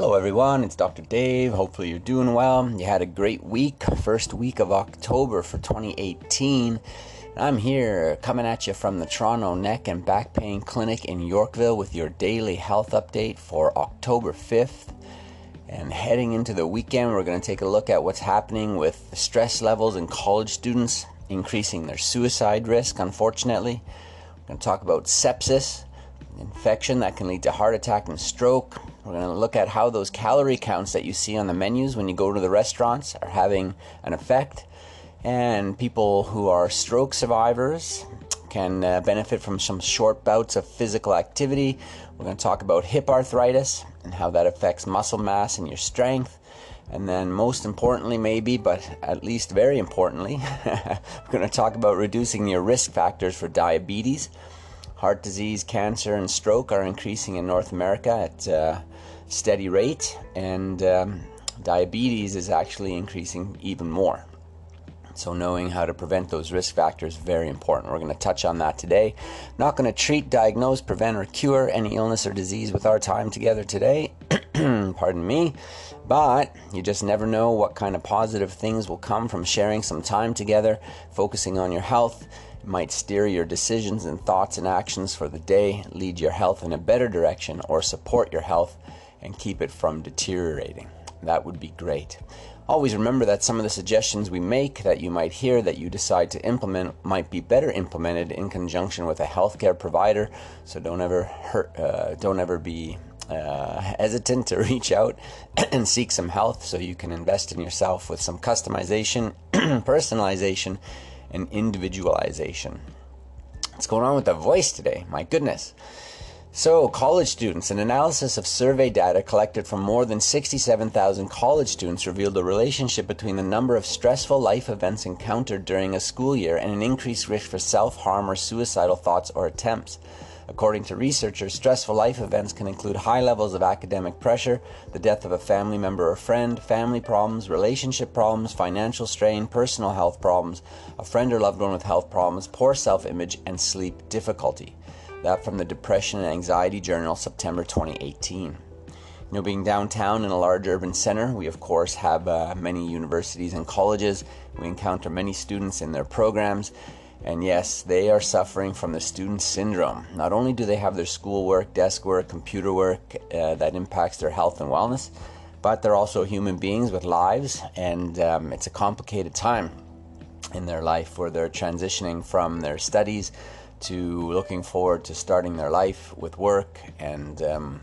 Hello, everyone. It's Dr. Dave. Hopefully, you're doing well. You had a great week, first week of October for 2018. I'm here coming at you from the Toronto Neck and Back Pain Clinic in Yorkville with your daily health update for October 5th. And heading into the weekend, we're going to take a look at what's happening with stress levels in college students, increasing their suicide risk, unfortunately. We're going to talk about sepsis, infection that can lead to heart attack and stroke. We're going to look at how those calorie counts that you see on the menus when you go to the restaurants are having an effect. And people who are stroke survivors can uh, benefit from some short bouts of physical activity. We're going to talk about hip arthritis and how that affects muscle mass and your strength. And then, most importantly, maybe, but at least very importantly, we're going to talk about reducing your risk factors for diabetes Heart disease, cancer, and stroke are increasing in North America at a steady rate, and um, diabetes is actually increasing even more. So, knowing how to prevent those risk factors is very important. We're going to touch on that today. Not going to treat, diagnose, prevent, or cure any illness or disease with our time together today. Pardon me. But you just never know what kind of positive things will come from sharing some time together, focusing on your health might steer your decisions and thoughts and actions for the day, lead your health in a better direction, or support your health and keep it from deteriorating. That would be great. Always remember that some of the suggestions we make that you might hear that you decide to implement might be better implemented in conjunction with a healthcare provider. So don't ever hurt, uh, don't ever be uh, hesitant to reach out and seek some health so you can invest in yourself with some customization, personalization, and individualization. What's going on with the voice today? My goodness. So, college students, an analysis of survey data collected from more than 67,000 college students revealed a relationship between the number of stressful life events encountered during a school year and an increased risk for self harm or suicidal thoughts or attempts. According to researchers, stressful life events can include high levels of academic pressure, the death of a family member or friend, family problems, relationship problems, financial strain, personal health problems, a friend or loved one with health problems, poor self image, and sleep difficulty. That from the Depression and Anxiety Journal, September 2018. You know, being downtown in a large urban center, we of course have uh, many universities and colleges. We encounter many students in their programs, and yes, they are suffering from the student syndrome. Not only do they have their schoolwork, desk work, computer work uh, that impacts their health and wellness, but they're also human beings with lives, and um, it's a complicated time in their life where they're transitioning from their studies to looking forward to starting their life with work and um,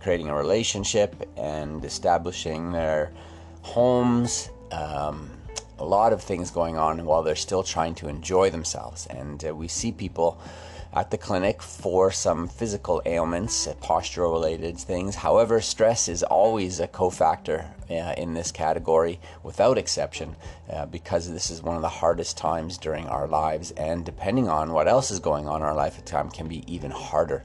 creating a relationship and establishing their homes. Um, a lot of things going on while they're still trying to enjoy themselves. And uh, we see people at the clinic for some physical ailments, uh, postural related things. However, stress is always a cofactor uh, in this category without exception uh, because this is one of the hardest times during our lives. And depending on what else is going on in our lifetime, can be even harder.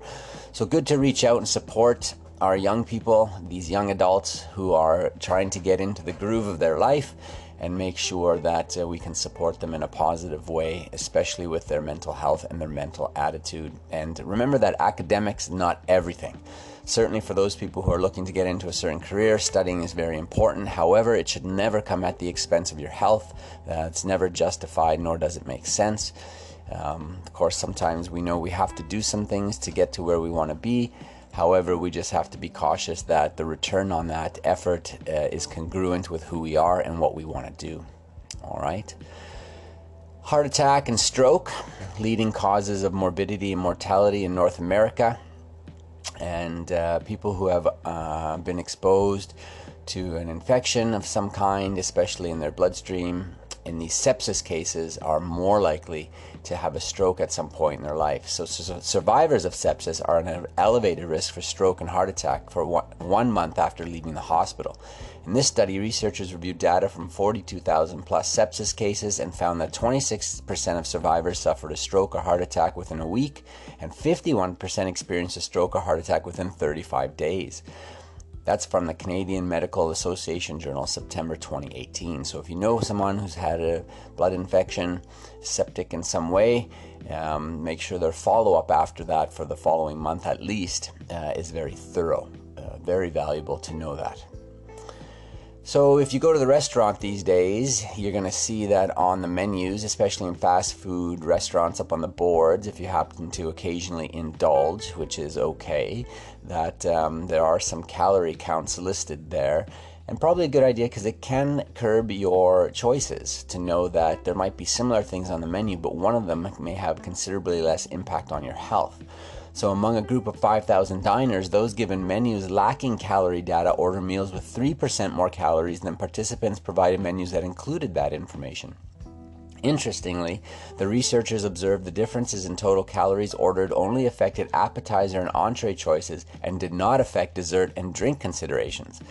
So, good to reach out and support our young people, these young adults who are trying to get into the groove of their life and make sure that uh, we can support them in a positive way, especially with their mental health and their mental attitude. And remember that academics not everything. Certainly, for those people who are looking to get into a certain career, studying is very important. However, it should never come at the expense of your health. Uh, it's never justified, nor does it make sense. Um, of course, sometimes we know we have to do some things to get to where we want to be. However, we just have to be cautious that the return on that effort uh, is congruent with who we are and what we want to do. All right. Heart attack and stroke, leading causes of morbidity and mortality in North America. And uh, people who have uh, been exposed to an infection of some kind, especially in their bloodstream, in these sepsis cases are more likely to have a stroke at some point in their life. So, so survivors of sepsis are at an elevated risk for stroke and heart attack for one, one month after leaving the hospital. In this study, researchers reviewed data from 42,000 plus sepsis cases and found that 26% of survivors suffered a stroke or heart attack within a week, and 51% experienced a stroke or heart attack within 35 days. That's from the Canadian Medical Association Journal, September 2018. So if you know someone who's had a blood infection, septic in some way, um, make sure their follow up after that for the following month at least uh, is very thorough. uh, very valuable to know that. So, if you go to the restaurant these days, you're going to see that on the menus, especially in fast food restaurants, up on the boards, if you happen to occasionally indulge, which is okay, that um, there are some calorie counts listed there. And probably a good idea because it can curb your choices to know that there might be similar things on the menu, but one of them may have considerably less impact on your health. So, among a group of 5,000 diners, those given menus lacking calorie data order meals with 3% more calories than participants provided menus that included that information. Interestingly, the researchers observed the differences in total calories ordered only affected appetizer and entree choices and did not affect dessert and drink considerations.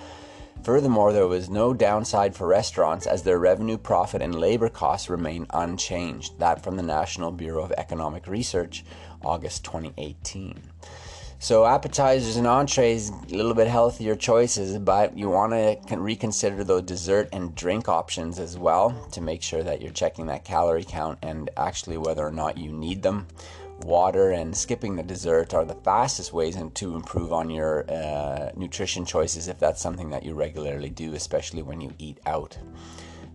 Furthermore, there was no downside for restaurants as their revenue, profit, and labor costs remain unchanged. That from the National Bureau of Economic Research, August 2018. So, appetizers and entrees, a little bit healthier choices, but you want to reconsider the dessert and drink options as well to make sure that you're checking that calorie count and actually whether or not you need them water and skipping the dessert are the fastest ways to improve on your uh, nutrition choices if that's something that you regularly do, especially when you eat out.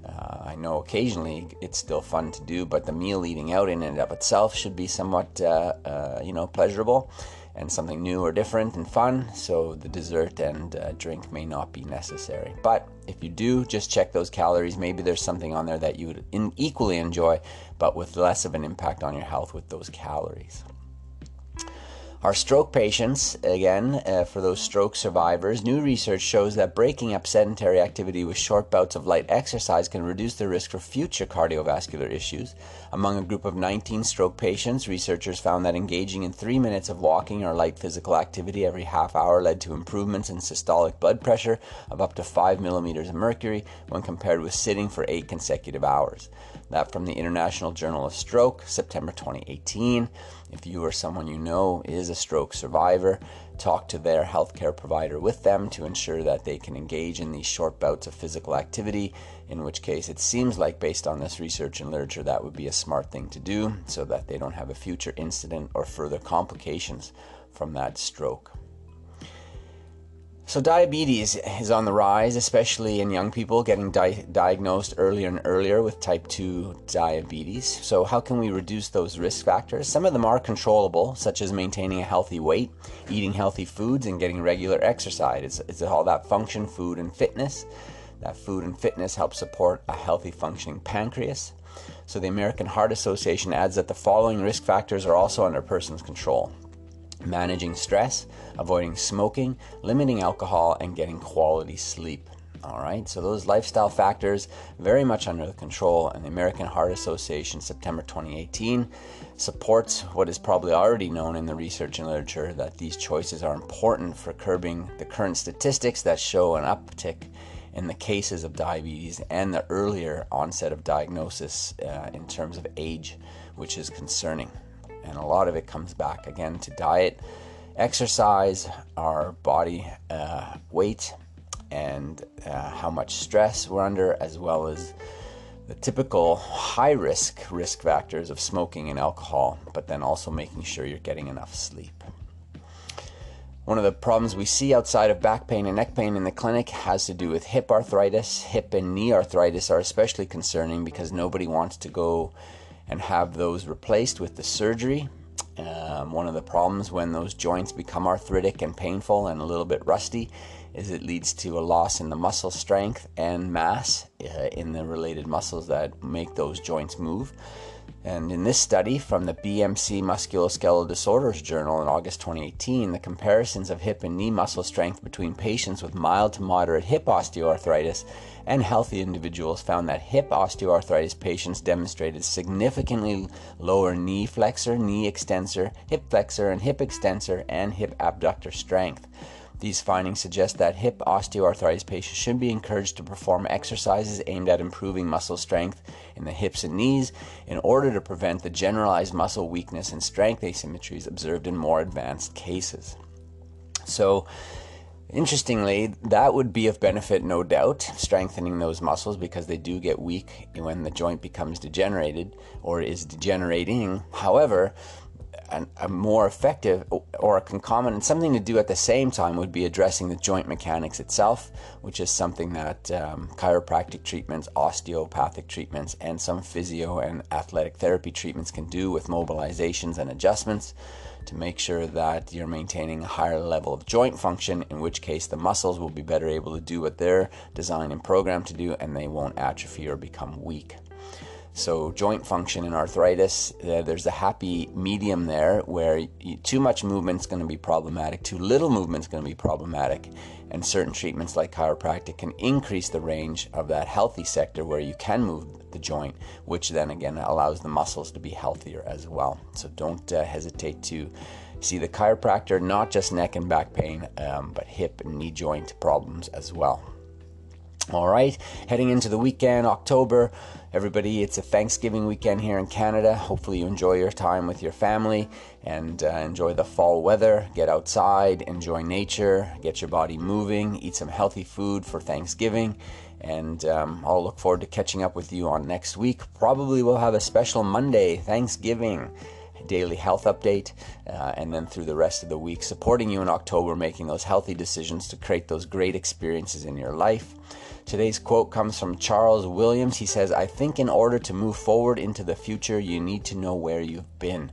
Uh, I know occasionally it's still fun to do, but the meal eating out in and of itself should be somewhat, uh, uh you know, pleasurable and something new or different and fun. So the dessert and uh, drink may not be necessary. But if you do, just check those calories. Maybe there's something on there that you would in- equally enjoy, but with less of an impact on your health with those calories. Our stroke patients, again, uh, for those stroke survivors, new research shows that breaking up sedentary activity with short bouts of light exercise can reduce the risk for future cardiovascular issues. Among a group of 19 stroke patients, researchers found that engaging in three minutes of walking or light physical activity every half hour led to improvements in systolic blood pressure of up to 5 millimeters of mercury when compared with sitting for eight consecutive hours. That from the International Journal of Stroke, September 2018. If you or someone you know is a stroke survivor, talk to their healthcare provider with them to ensure that they can engage in these short bouts of physical activity, in which case it seems like, based on this research and literature, that would be a smart thing to do so that they don't have a future incident or further complications from that stroke. So, diabetes is on the rise, especially in young people getting di- diagnosed earlier and earlier with type 2 diabetes. So, how can we reduce those risk factors? Some of them are controllable, such as maintaining a healthy weight, eating healthy foods, and getting regular exercise. It's, it's all that function, food, and fitness. That food and fitness help support a healthy functioning pancreas. So, the American Heart Association adds that the following risk factors are also under a person's control managing stress, avoiding smoking, limiting alcohol, and getting quality sleep. All right, so those lifestyle factors very much under the control, and the American Heart Association, September 2018, supports what is probably already known in the research and literature that these choices are important for curbing the current statistics that show an uptick in the cases of diabetes and the earlier onset of diagnosis uh, in terms of age, which is concerning and a lot of it comes back again to diet, exercise, our body uh, weight, and uh, how much stress we're under, as well as the typical high risk risk factors of smoking and alcohol, but then also making sure you're getting enough sleep. One of the problems we see outside of back pain and neck pain in the clinic has to do with hip arthritis. Hip and knee arthritis are especially concerning because nobody wants to go and have those replaced with the surgery. Um, one of the problems when those joints become arthritic and painful and a little bit rusty is it leads to a loss in the muscle strength and mass uh, in the related muscles that make those joints move. And in this study from the BMC Musculoskeletal Disorders Journal in August 2018, the comparisons of hip and knee muscle strength between patients with mild to moderate hip osteoarthritis and healthy individuals found that hip osteoarthritis patients demonstrated significantly lower knee flexor, knee extensor, hip flexor, and hip extensor and hip abductor strength. These findings suggest that hip osteoarthritis patients should be encouraged to perform exercises aimed at improving muscle strength in the hips and knees in order to prevent the generalized muscle weakness and strength asymmetries observed in more advanced cases. So, Interestingly, that would be of benefit, no doubt, strengthening those muscles because they do get weak when the joint becomes degenerated or is degenerating. However, a, a, more effective or a concomitant, something to do at the same time would be addressing the joint mechanics itself, which is something that um, chiropractic treatments, osteopathic treatments, and some physio and athletic therapy treatments can do with mobilizations and adjustments to make sure that you're maintaining a higher level of joint function, in which case the muscles will be better able to do what they're designed and programmed to do and they won't atrophy or become weak. So, joint function in arthritis, uh, there's a happy medium there where too much movement is going to be problematic, too little movement is going to be problematic. And certain treatments like chiropractic can increase the range of that healthy sector where you can move the joint, which then again allows the muscles to be healthier as well. So, don't uh, hesitate to see the chiropractor, not just neck and back pain, um, but hip and knee joint problems as well. All right, heading into the weekend, October. Everybody, it's a Thanksgiving weekend here in Canada. Hopefully, you enjoy your time with your family and uh, enjoy the fall weather. Get outside, enjoy nature, get your body moving, eat some healthy food for Thanksgiving. And um, I'll look forward to catching up with you on next week. Probably we'll have a special Monday, Thanksgiving daily health update, uh, and then through the rest of the week, supporting you in October, making those healthy decisions to create those great experiences in your life. Today's quote comes from Charles Williams. He says, I think in order to move forward into the future, you need to know where you've been.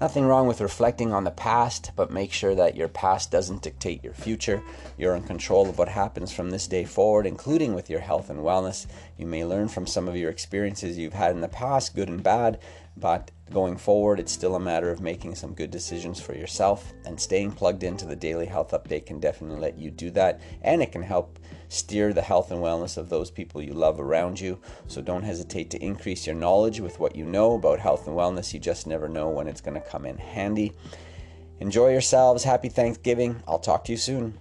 Nothing wrong with reflecting on the past, but make sure that your past doesn't dictate your future. You're in control of what happens from this day forward, including with your health and wellness. You may learn from some of your experiences you've had in the past, good and bad, but going forward, it's still a matter of making some good decisions for yourself. And staying plugged into the daily health update can definitely let you do that. And it can help steer the health and wellness of those people you love around you. So don't hesitate to increase your knowledge with what you know about health and wellness. You just never know when it's going to come in handy. Enjoy yourselves. Happy Thanksgiving. I'll talk to you soon.